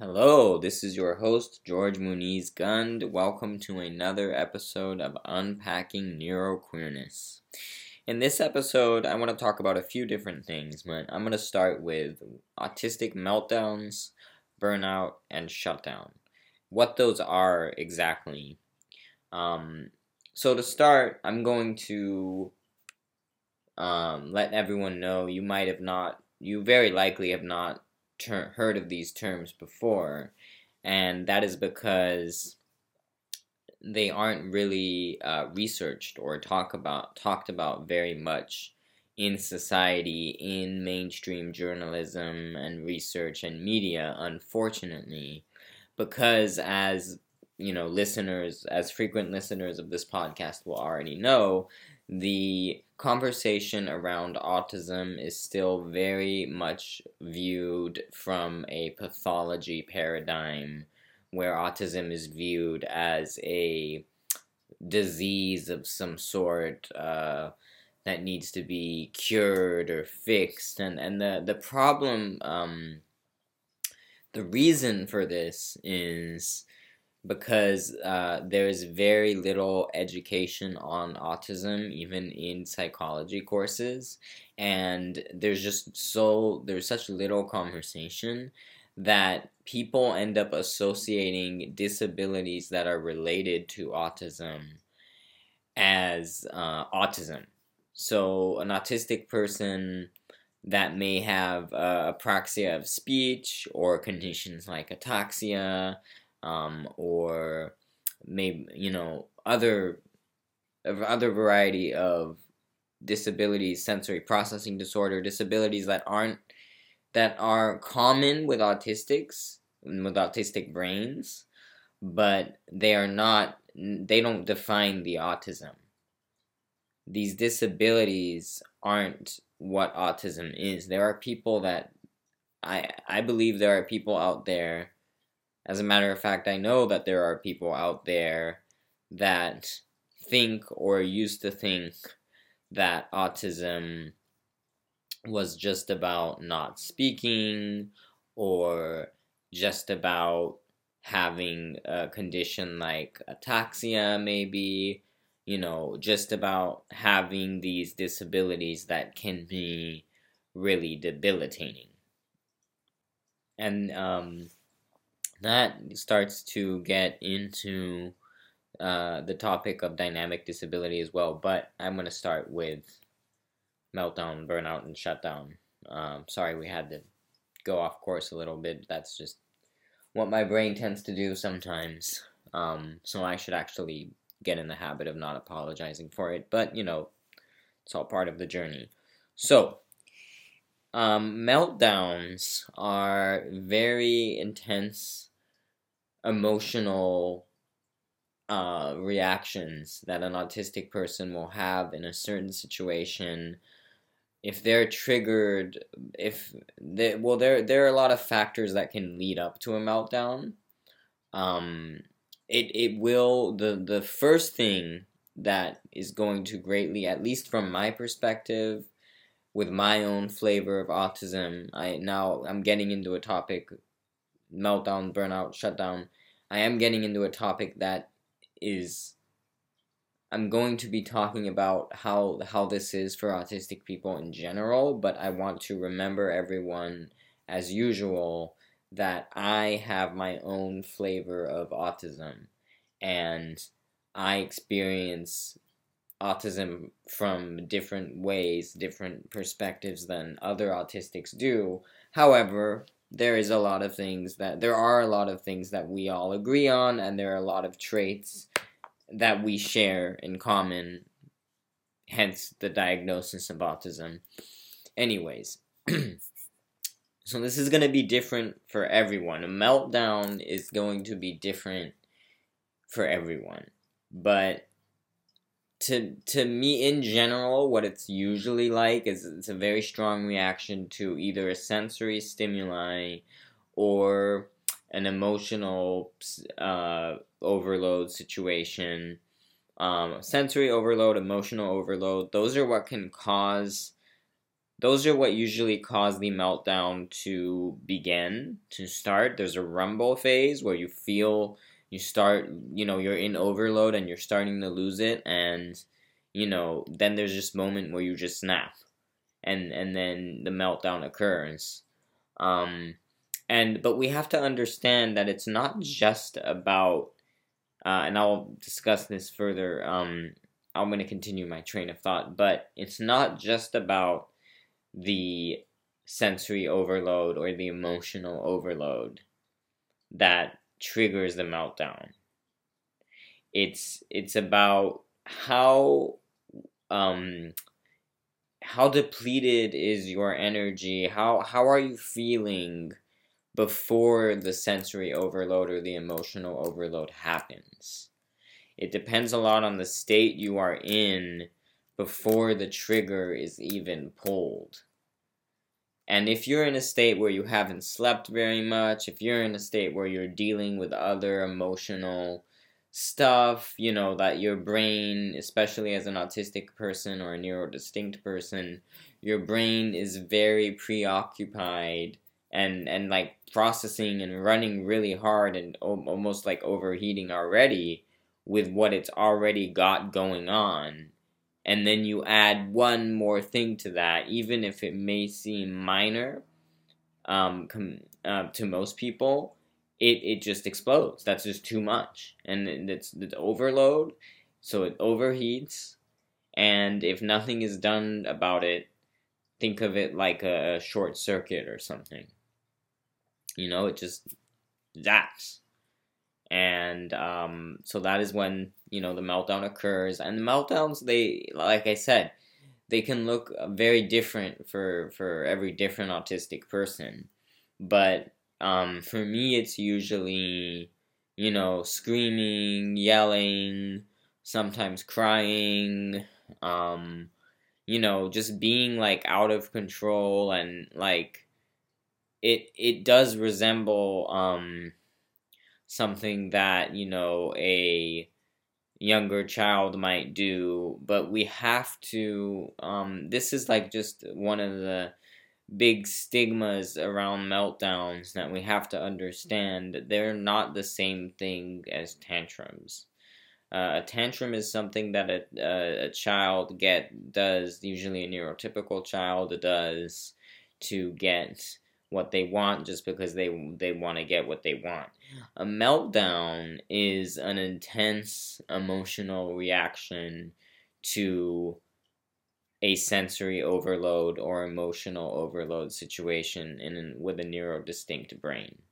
Hello, this is your host, George Muniz Gund. Welcome to another episode of Unpacking Neuroqueerness. In this episode, I want to talk about a few different things, but I'm going to start with autistic meltdowns, burnout, and shutdown. What those are exactly. Um, so, to start, I'm going to um, let everyone know you might have not, you very likely have not ter- heard of these terms before, and that is because they aren't really uh, researched or talk about talked about very much in society, in mainstream journalism and research and media, unfortunately, because as you know, listeners, as frequent listeners of this podcast will already know, the conversation around autism is still very much viewed from a pathology paradigm where autism is viewed as a disease of some sort uh, that needs to be cured or fixed. And and the the problem um, the reason for this is because uh, there's very little education on autism, even in psychology courses, and there's just so there's such little conversation that people end up associating disabilities that are related to autism as uh, autism. So, an autistic person that may have uh, apraxia of speech or conditions like ataxia um, or maybe you know other other variety of disabilities, sensory processing disorder, disabilities that aren't that are common with autistics and with autistic brains, but they are not they don't define the autism. These disabilities aren't what autism is. There are people that I I believe there are people out there as a matter of fact, I know that there are people out there that think or used to think that autism was just about not speaking or just about having a condition like ataxia, maybe, you know, just about having these disabilities that can be really debilitating. And um, that starts to get into uh, the topic of dynamic disability as well. But I'm going to start with meltdown, burnout, and shutdown. Um, sorry, we had to go off course a little bit. That's just what my brain tends to do sometimes. Um, so I should actually get in the habit of not apologizing for it. But, you know, it's all part of the journey. So, um, meltdowns are very intense emotional uh, reactions that an autistic person will have in a certain situation. If they're triggered if they well there there are a lot of factors that can lead up to a meltdown. Um it it will the the first thing that is going to greatly at least from my perspective with my own flavor of autism i now i'm getting into a topic meltdown, burnout, shutdown, I am getting into a topic that is I'm going to be talking about how how this is for autistic people in general, but I want to remember everyone as usual that I have my own flavor of autism and I experience autism from different ways, different perspectives than other autistics do. However, there is a lot of things that there are a lot of things that we all agree on and there are a lot of traits that we share in common hence the diagnosis of autism. Anyways so this is going to be different for everyone. A meltdown is going to be different for everyone. But to to me in general what it's usually like is it's a very strong reaction to either a sensory stimuli or an emotional uh, overload situation um, sensory overload emotional overload those are what can cause those are what usually cause the meltdown to begin, to start. There's a rumble phase where you feel you start, you know, you're in overload and you're starting to lose it and you know, then there's this moment where you just snap and and then the meltdown occurs. Um and but we have to understand that it's not just about uh, and I'll discuss this further um I'm going to continue my train of thought, but it's not just about the sensory overload or the emotional overload that triggers the meltdown. It's it's about how um how depleted is your energy? How how are you feeling before the sensory overload or the emotional overload happens? It depends a lot on the state you are in before the trigger is even pulled. And if you're in a state where you haven't slept very much, if you're in a state where you're dealing with other emotional stuff, you know, that your brain, especially as an autistic person or a neurodistinct person, your brain is very preoccupied and and like processing and running really hard and almost like overheating already with what it's already got going on and then you add one more thing to that, even if it may seem minor um, com- uh, to most people, it, it just explodes. That's just too much. And it's, it's overload, so it overheats. And if nothing is done about it, think of it like a short circuit or something. You know, it just zaps and um, so that is when you know the meltdown occurs. And the meltdowns they like i said they can look very different for for every different autistic person. But um, for me it's usually you know screaming yelling sometimes crying um, you know just being like out of control and like it it does resemble um something that you know a younger child might do but we have to um, this is like just one of the big stigmas around meltdowns that we have to understand they're not the same thing as tantrums. Uh, a tantrum is something that a, a, a child get does usually a neurotypical child does to get what they want just because they they want to get what they want. A meltdown is an intense emotional reaction to a sensory overload or emotional overload situation in with a neurodistinct brain.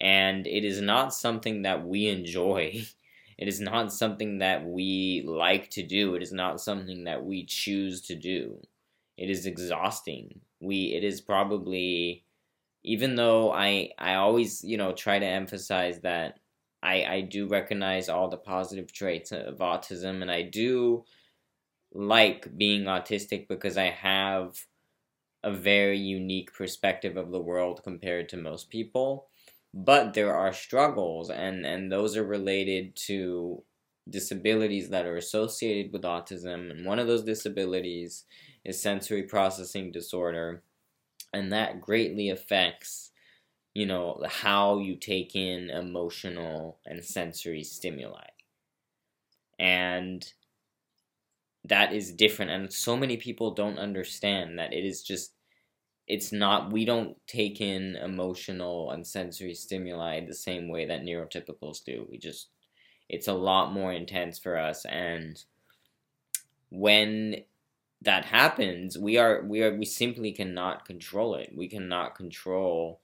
And it is not something that we enjoy. It is not something that we like to do. It is not something that we choose to do. It is exhausting we it is probably even though I I always you know try to emphasize that I I do recognize all the positive traits of autism and I do like being autistic because I have a very unique perspective of the world compared to most people. But there are struggles and and those are related to disabilities that are associated with autism and one of those disabilities is sensory processing disorder, and that greatly affects, you know, how you take in emotional and sensory stimuli. And that is different, and so many people don't understand that it is just it's not we don't take in emotional and sensory stimuli the same way that neurotypicals do we just it's a lot more intense for us and when that happens, we are we are we simply cannot control it. We cannot control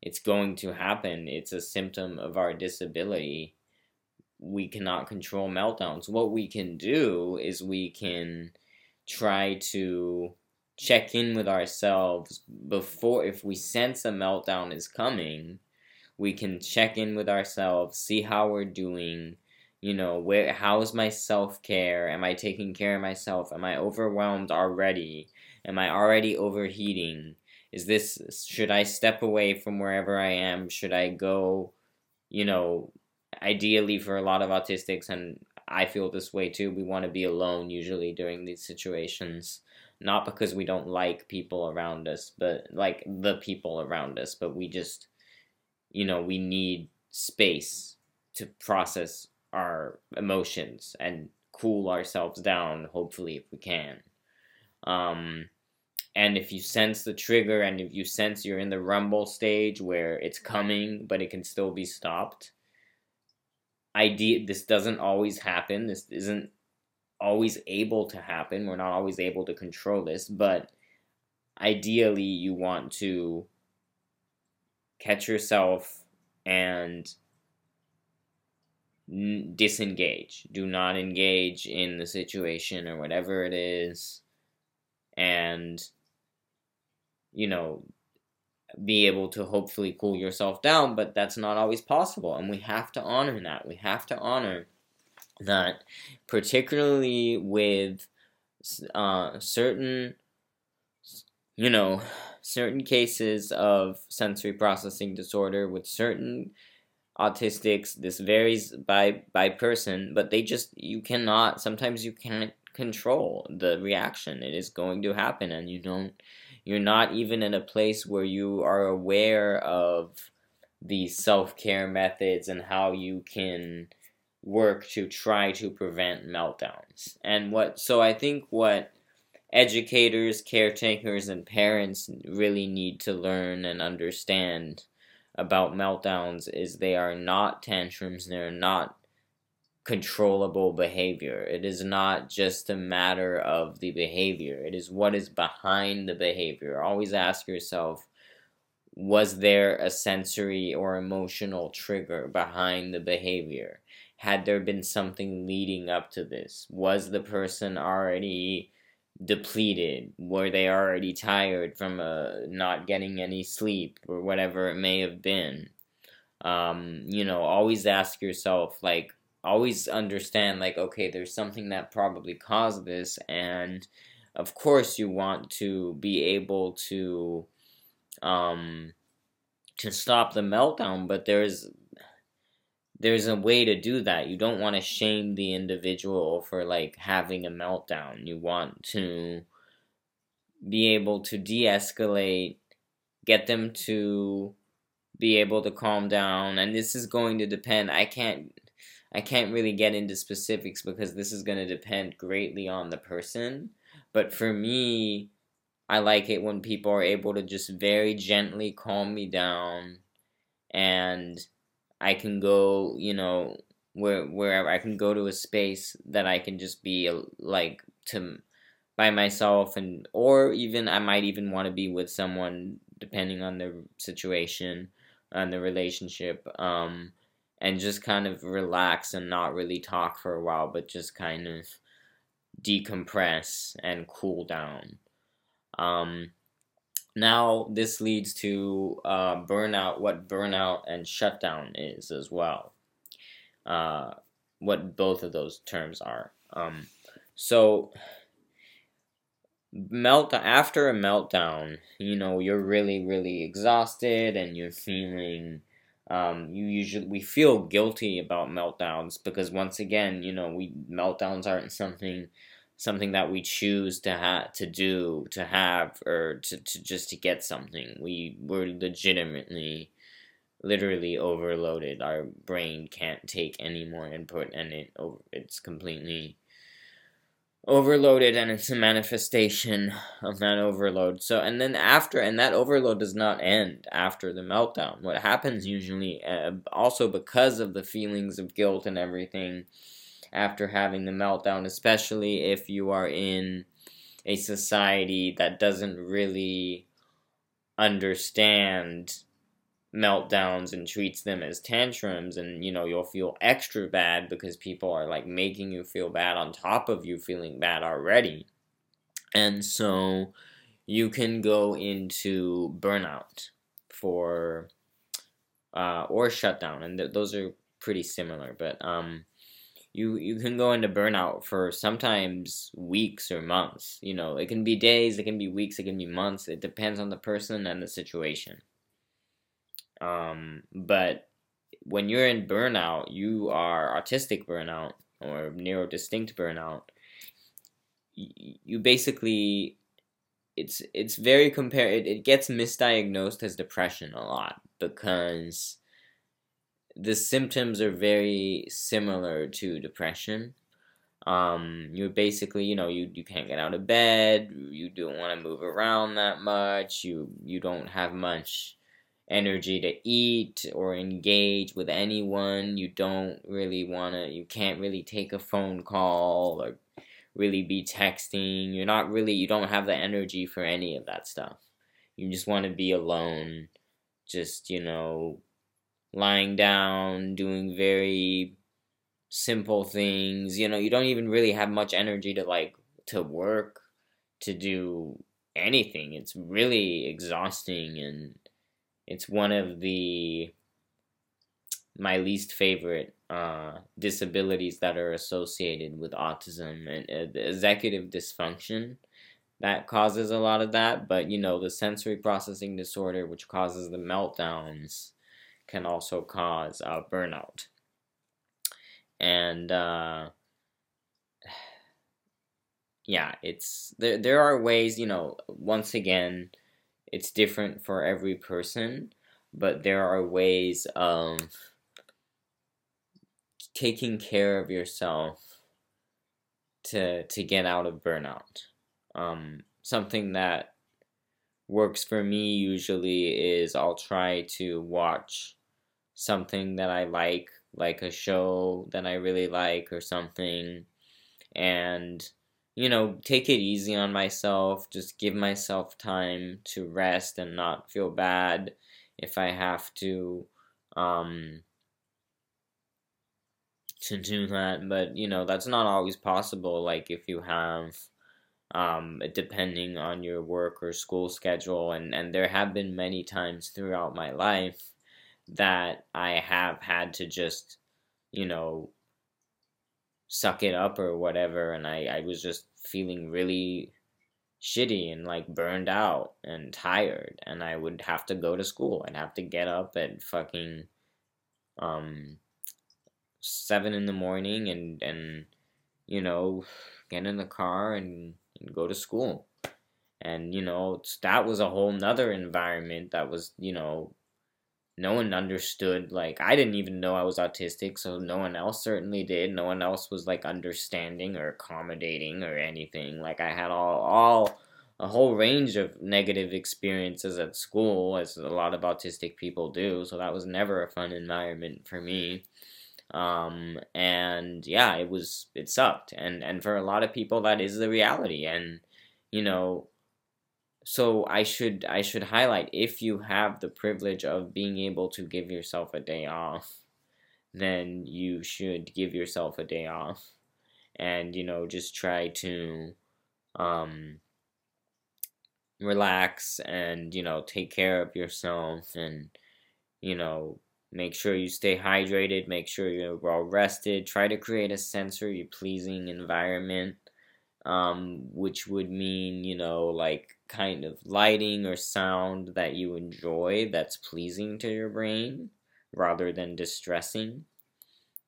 it's going to happen. It's a symptom of our disability. We cannot control meltdowns. What we can do is we can try to check in with ourselves before if we sense a meltdown is coming, we can check in with ourselves, see how we're doing, you know where how's my self-care? Am i taking care of myself? Am i overwhelmed already? Am i already overheating? Is this should i step away from wherever i am? Should i go you know ideally for a lot of autistics and i feel this way too we want to be alone usually during these situations. Not because we don't like people around us, but like the people around us, but we just, you know, we need space to process our emotions and cool ourselves down, hopefully, if we can. Um, and if you sense the trigger and if you sense you're in the rumble stage where it's coming but it can still be stopped, idea this doesn't always happen. This isn't always able to happen. We're not always able to control this, but ideally you want to catch yourself and disengage. Do not engage in the situation or whatever it is. And, you know, be able to hopefully cool yourself down, but that's not always possible. And we have to honor that. We have to honor that, particularly with uh, certain, you know, certain cases of sensory processing disorder with certain autistics this varies by by person but they just you cannot sometimes you can't control the reaction it is going to happen and you don't you're not even in a place where you are aware of the self-care methods and how you can work to try to prevent meltdowns. And what so i think what educators caretakers and parents really need to learn and understand about meltdowns is they are not tantrums, they're not controllable behavior. It is not just a matter of the behavior, it is what is behind the behavior. Always ask yourself was there a sensory or emotional trigger behind the behavior? Had there been something leading up to this? Was the person already depleted? Were they already tired from uh, not getting any sleep or whatever it may have been? Um, you know, always ask yourself, like, always understand, like, okay, there's something that probably caused this, and of course, you want to be able to, um, to stop the meltdown, but there's there's a way to do that. You don't want to shame the individual for like having a meltdown. You want to be able to de-escalate, get them to be able to calm down, and this is going to depend. I can't I can't really get into specifics because this is going to depend greatly on the person. But for me, I like it when people are able to just very gently calm me down and I can go, you know, where wherever I can go to a space that I can just be like to by myself and or even I might even want to be with someone depending on the situation and the relationship um and just kind of relax and not really talk for a while but just kind of decompress and cool down. Um now this leads to uh, burnout what burnout and shutdown is as well. Uh, what both of those terms are. Um, so melt after a meltdown you know you're really really exhausted and you're feeling um, you usually we feel guilty about meltdowns because once again you know we meltdowns aren't something something that we choose to have to do to have or to, to just to get something. We were legitimately literally overloaded. Our brain can't take any more input and it it's completely overloaded and it's a manifestation of that overload. So and then after and that overload does not end after the meltdown. What happens usually uh, also because of the feelings of guilt and everything after having the meltdown, especially if you are in a society that doesn't really understand meltdowns and treats them as tantrums and you know you'll feel extra bad because people are like making you feel bad on top of you feeling bad already. And so you can go into burnout for uh, or shutdown and th- those are pretty similar but um you you can go into burnout for sometimes weeks or months. You know, it can be days, it can be weeks, it can be months. It depends on the person and the situation. Um, but when you're in burnout, you are autistic burnout or neurodistinct burnout. You basically it's it's very compared it, it gets misdiagnosed as depression a lot because the symptoms are very similar to depression um, you're basically, you know, you, you can't get out of bed, you don't want to move around that much, you you don't have much energy to eat or engage with anyone, you don't really want to, you can't really take a phone call or really be texting, you're not really, you don't have the energy for any of that stuff. You just want to be alone, just, you know, lying down, doing very simple things. You know, you don't even really have much energy to like to work, to do anything. It's really exhausting and it's one of the my least favorite uh, disabilities that are associated with autism and uh, executive dysfunction that causes a lot of that but you know the sensory processing disorder which causes the meltdowns can also cause uh, burnout and uh, yeah, it's there. There are ways, you know. Once again, it's different for every person, but there are ways of taking care of yourself to to get out of burnout. Um, something that works for me usually is I'll try to watch something that I like like a show that I really like or something, and you know, take it easy on myself, just give myself time to rest and not feel bad if I have to um to do that, but you know, that's not always possible like if you have um depending on your work or school schedule. And and there have been many times throughout my life that I have had to just, you know, suck it up or whatever. And I, I was just feeling really shitty and like burned out and tired. And I would have to go to school. I'd have to get up at fucking, um, seven in the morning and, and, you know, get in the car and, and go to school. And, you know, that was a whole nother environment that was, you know, no one understood like i didn't even know i was autistic so no one else certainly did. No one else was like understanding or accommodating or anything. Like i had all all a whole range of negative experiences at school as a lot of autistic people do so that was never a fun environment for me. Um and yeah it was it sucked. And and for a lot of people that is the reality. And you know so I should I should highlight if you have the privilege of being able to give yourself a day off, then you should give yourself a day off, and you know just try to um, relax and you know take care of yourself and you know make sure you stay hydrated make sure you're well rested try to create a sensory pleasing environment um, which would mean, you know, like kind of lighting or sound that you enjoy that's pleasing to your brain rather than distressing.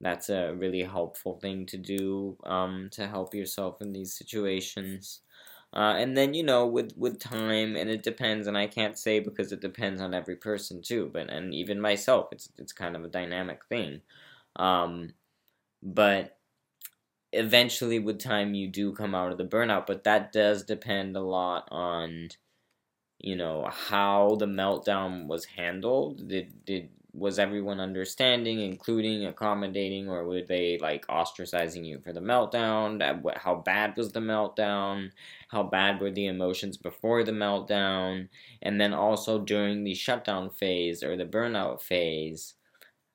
That's a really helpful thing to do um, to help yourself in these situations. Uh, and then you know with with time and it depends and i can't say because it depends on every person too but and even myself it's it's kind of a dynamic thing um, but eventually with time you do come out of the burnout but that does depend a lot on you know how the meltdown was handled. Did did was everyone understanding including accommodating or were they like ostracizing you for the meltdown? How bad was the meltdown? How bad were the emotions before the meltdown? And then also during the shutdown phase or the burnout phase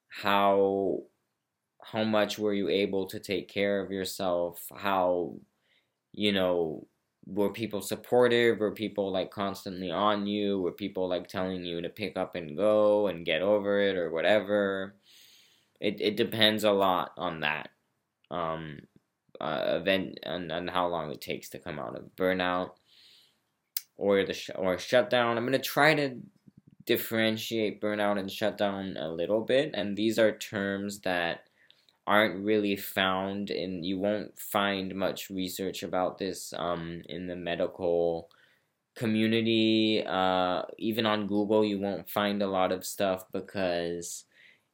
how how much were you able to take care of yourself? How you know were people supportive? Were people like constantly on you? Were people like telling you to pick up and go and get over it or whatever? It, it depends a lot on that um uh, event and, and how long it takes to come out of burnout or the sh- or shutdown i'm going to try to differentiate burnout and shutdown a little bit and these are terms that aren't really found and you won't find much research about this um, in the medical community. Uh, even on Google, you won't find a lot of stuff because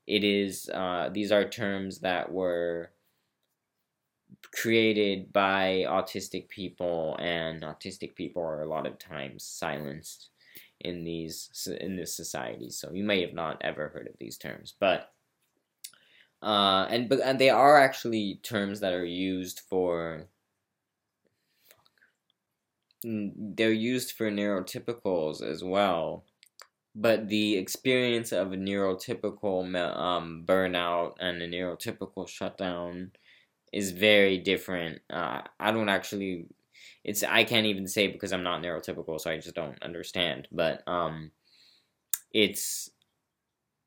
it is uh, these are terms that were created by autistic people, and autistic people are a lot of times silenced in these in this society. So you may have not ever heard of these terms, but uh, and but and they are actually terms that are used for they're used for neurotypicals as well. But the experience of a neurotypical um, burnout and a neurotypical shutdown is very different. Uh, I don't actually, it's I can't even say because I'm not neurotypical, so I just don't understand. But um, it's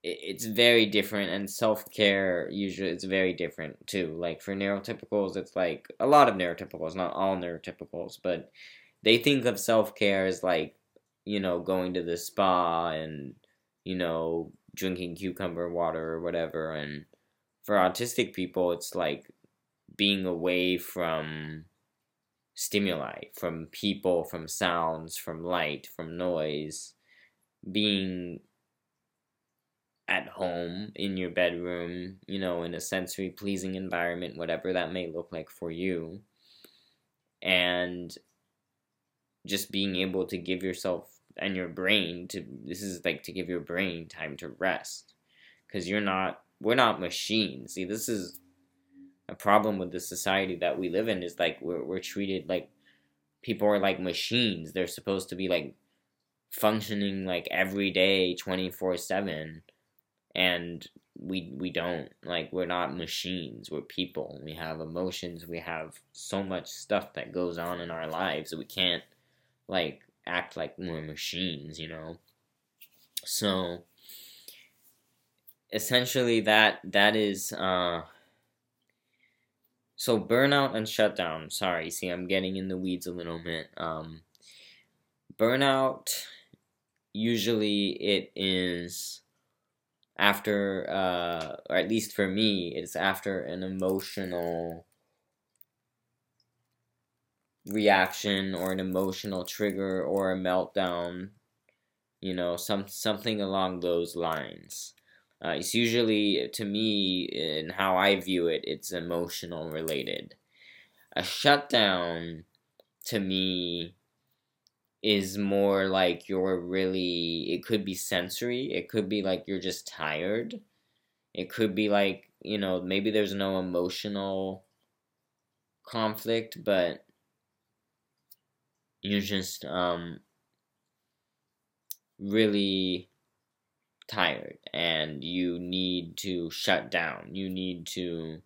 it's very different and self-care usually it's very different too. Like for neurotypicals it's like a lot of neurotypicals not all neurotypicals but they think of self-care as like you know going to the spa and you know drinking cucumber water or whatever. And for autistic people it's like being away from stimuli from people from sounds from light from noise being at home in your bedroom, you know, in a sensory pleasing environment, whatever that may look like for you. And just being able to give yourself and your brain to this is like to give your brain time to rest. Because you're not we're not machines. See this is a problem with the society that we live in is like we're, we're treated like people are like machines. They're supposed to be like functioning like every day 24 7 and we we don't like we're not machines we're people we have emotions we have so much stuff that goes on in our lives that we can't like act like we're machines you know? So essentially that that is uh so burnout and shutdown sorry see i'm getting in the weeds a little bit um burnout usually it is after, uh, or at least for me, it's after an emotional reaction or an emotional trigger or a meltdown, you know, some something along those lines. Uh, it's usually, to me, in how I view it, it's emotional related. A shutdown, to me, is more like you're really it could be sensory it could be like you're just tired it could be like you know maybe there's no emotional conflict but you're just um really tired and you need to shut down. You need to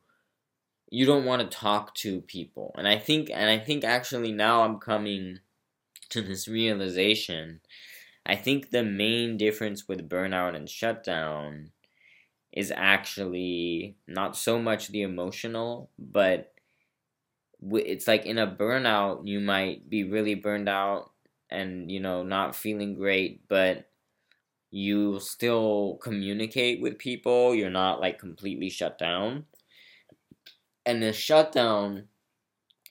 you don't want to talk to people. And i think and i think actually now i'm coming to this realization, I think the main difference with burnout and shutdown is actually not so much the emotional, but it's like in a burnout, you might be really burned out and, you know, not feeling great, but you still communicate with people. You're not like completely shut down. And the shutdown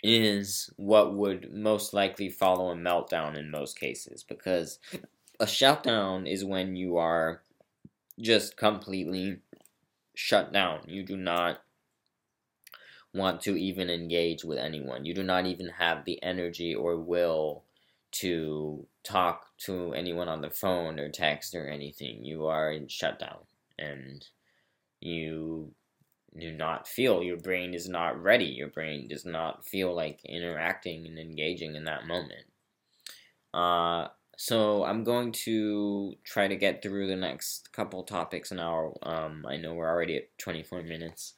is what would most likely follow a meltdown in most cases because a shutdown is when you are just completely shut down. You do not want to even engage with anyone. You do not even have the energy or will to talk to anyone on the phone or text or anything. You are in shutdown and you do not feel. Your brain is not ready. Your brain does not feel like interacting and engaging in that moment. Uh, so I'm going to try to get through the next couple topics now. Um, I know we're already at 24 minutes.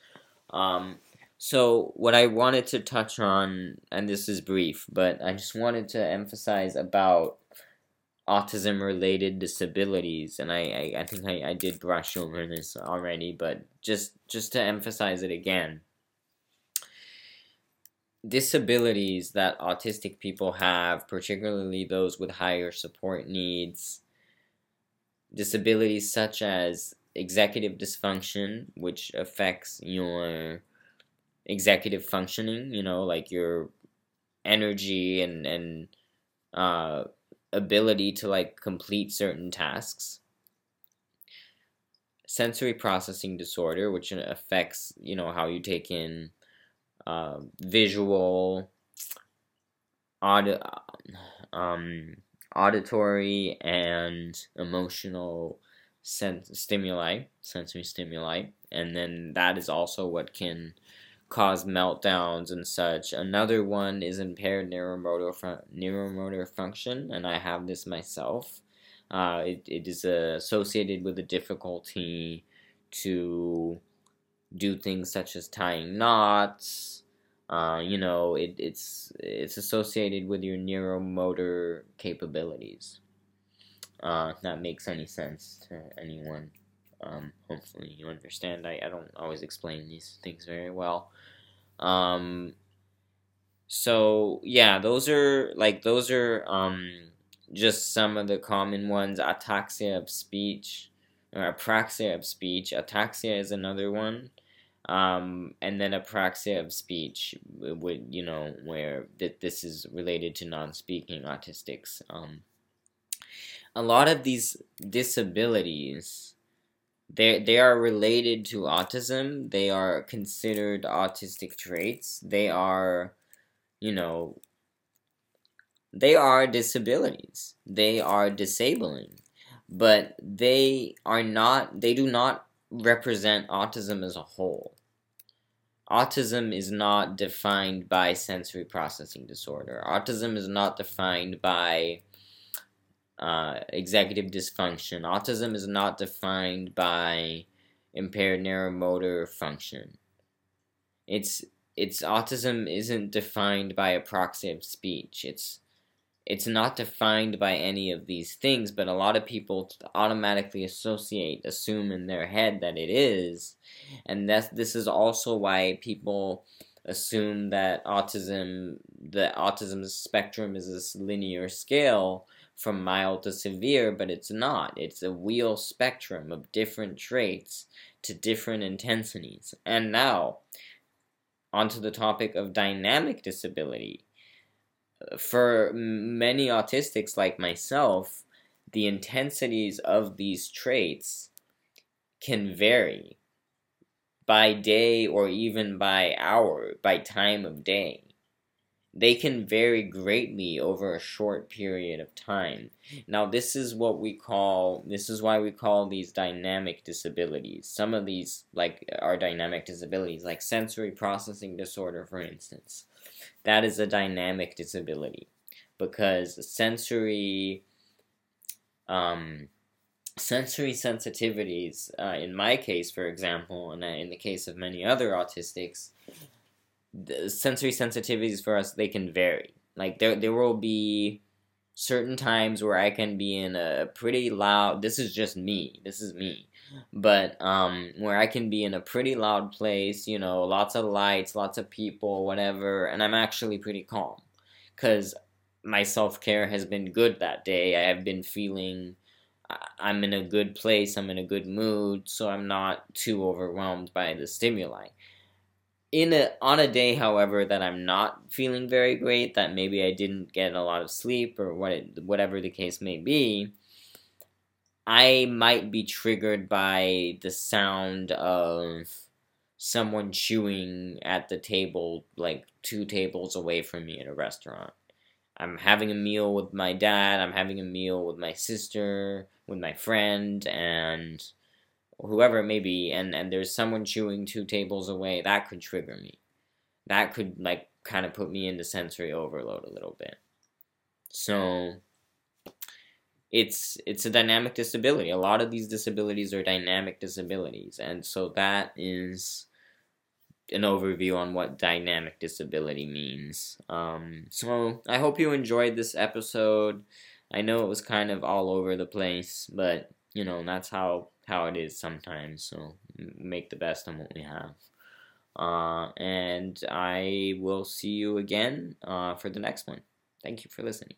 Um, so what I wanted to touch on, and this is brief, but I just wanted to emphasize about autism related disabilities and I, I, I think I, I did brush over this already but just just to emphasize it again. Disabilities that autistic people have particularly those with higher support needs. Disabilities such as executive dysfunction which affects your executive functioning you know like your energy and and uh ability to like complete certain tasks. Sensory processing disorder which affects you know how you take in uh, visual aud- um, auditory and emotional sen- stimuli sensory stimuli. And then that is also what can cause meltdowns and such. Another one is impaired neuromotor fun- neuromotor function, and I have this myself. Uh, it, it is uh, associated with a difficulty to do things such as tying knots. Uh, you know, it, it's it's associated with your neuromotor capabilities. Uh, that makes any sense to anyone. Um, hopefully you understand. I, I don't always explain these things very well. Um, so yeah, those are like those are um, just some of the common ones. Ataxia of speech or apraxia of speech. Ataxia is another one. Um, and then apraxia of speech would you know where that this is related to non-speaking autistics. Um, a lot of these disabilities they they are related to autism. They are considered autistic traits. They are, you know, they are disabilities. They are disabling, but they are not. They do not represent autism as a whole. Autism is not defined by sensory processing disorder. Autism is not defined by uh, executive dysfunction. Autism is not defined by impaired neuromotor function. It's it's autism isn't defined by apraxia of speech. It's it's not defined by any of these things, but a lot of people automatically associate, assume in their head that it is, and that's this is also why people assume that autism, the autism spectrum is this linear scale from mild to severe, but it's not. It's a wheel spectrum of different traits to different intensities. And now, onto the topic of dynamic disability. For many autistics like myself, the intensities of these traits can vary by day or even by hour, by time of day they can vary greatly over a short period of time. Now, this is what we call, this is why we call these dynamic disabilities. Some of these, like, are dynamic disabilities, like sensory processing disorder, for instance. That is a dynamic disability because sensory, um, sensory sensitivities, uh, in my case, for example, and in the case of many other autistics, sensory sensitivities for us they can vary. Like there there will be certain times where I can be in a pretty loud this is just me. This is me. But um where I can be in a pretty loud place, you know, lots of lights, lots of people, whatever, and I'm actually pretty calm cuz my self-care has been good that day. I have been feeling I'm in a good place, I'm in a good mood, so I'm not too overwhelmed by the stimuli in a on a day however that i'm not feeling very great that maybe i didn't get a lot of sleep or what it, whatever the case may be i might be triggered by the sound of someone chewing at the table like two tables away from me at a restaurant. I'm having a meal with my dad i'm having a meal with my sister with my friend and whoever it may be, and, and there's someone chewing two tables away, that could trigger me. That could, like, kind of put me into sensory overload a little bit. So, it's it's a dynamic disability. A lot of these disabilities are dynamic disabilities, and so that is an overview on what dynamic disability means. Um, so I hope you enjoyed this episode. I know it was kind of all over the place, but you know that's how how it is sometimes. So make the best of what we have. Uh, and I will see you again uh, for the next one. Thank you for listening.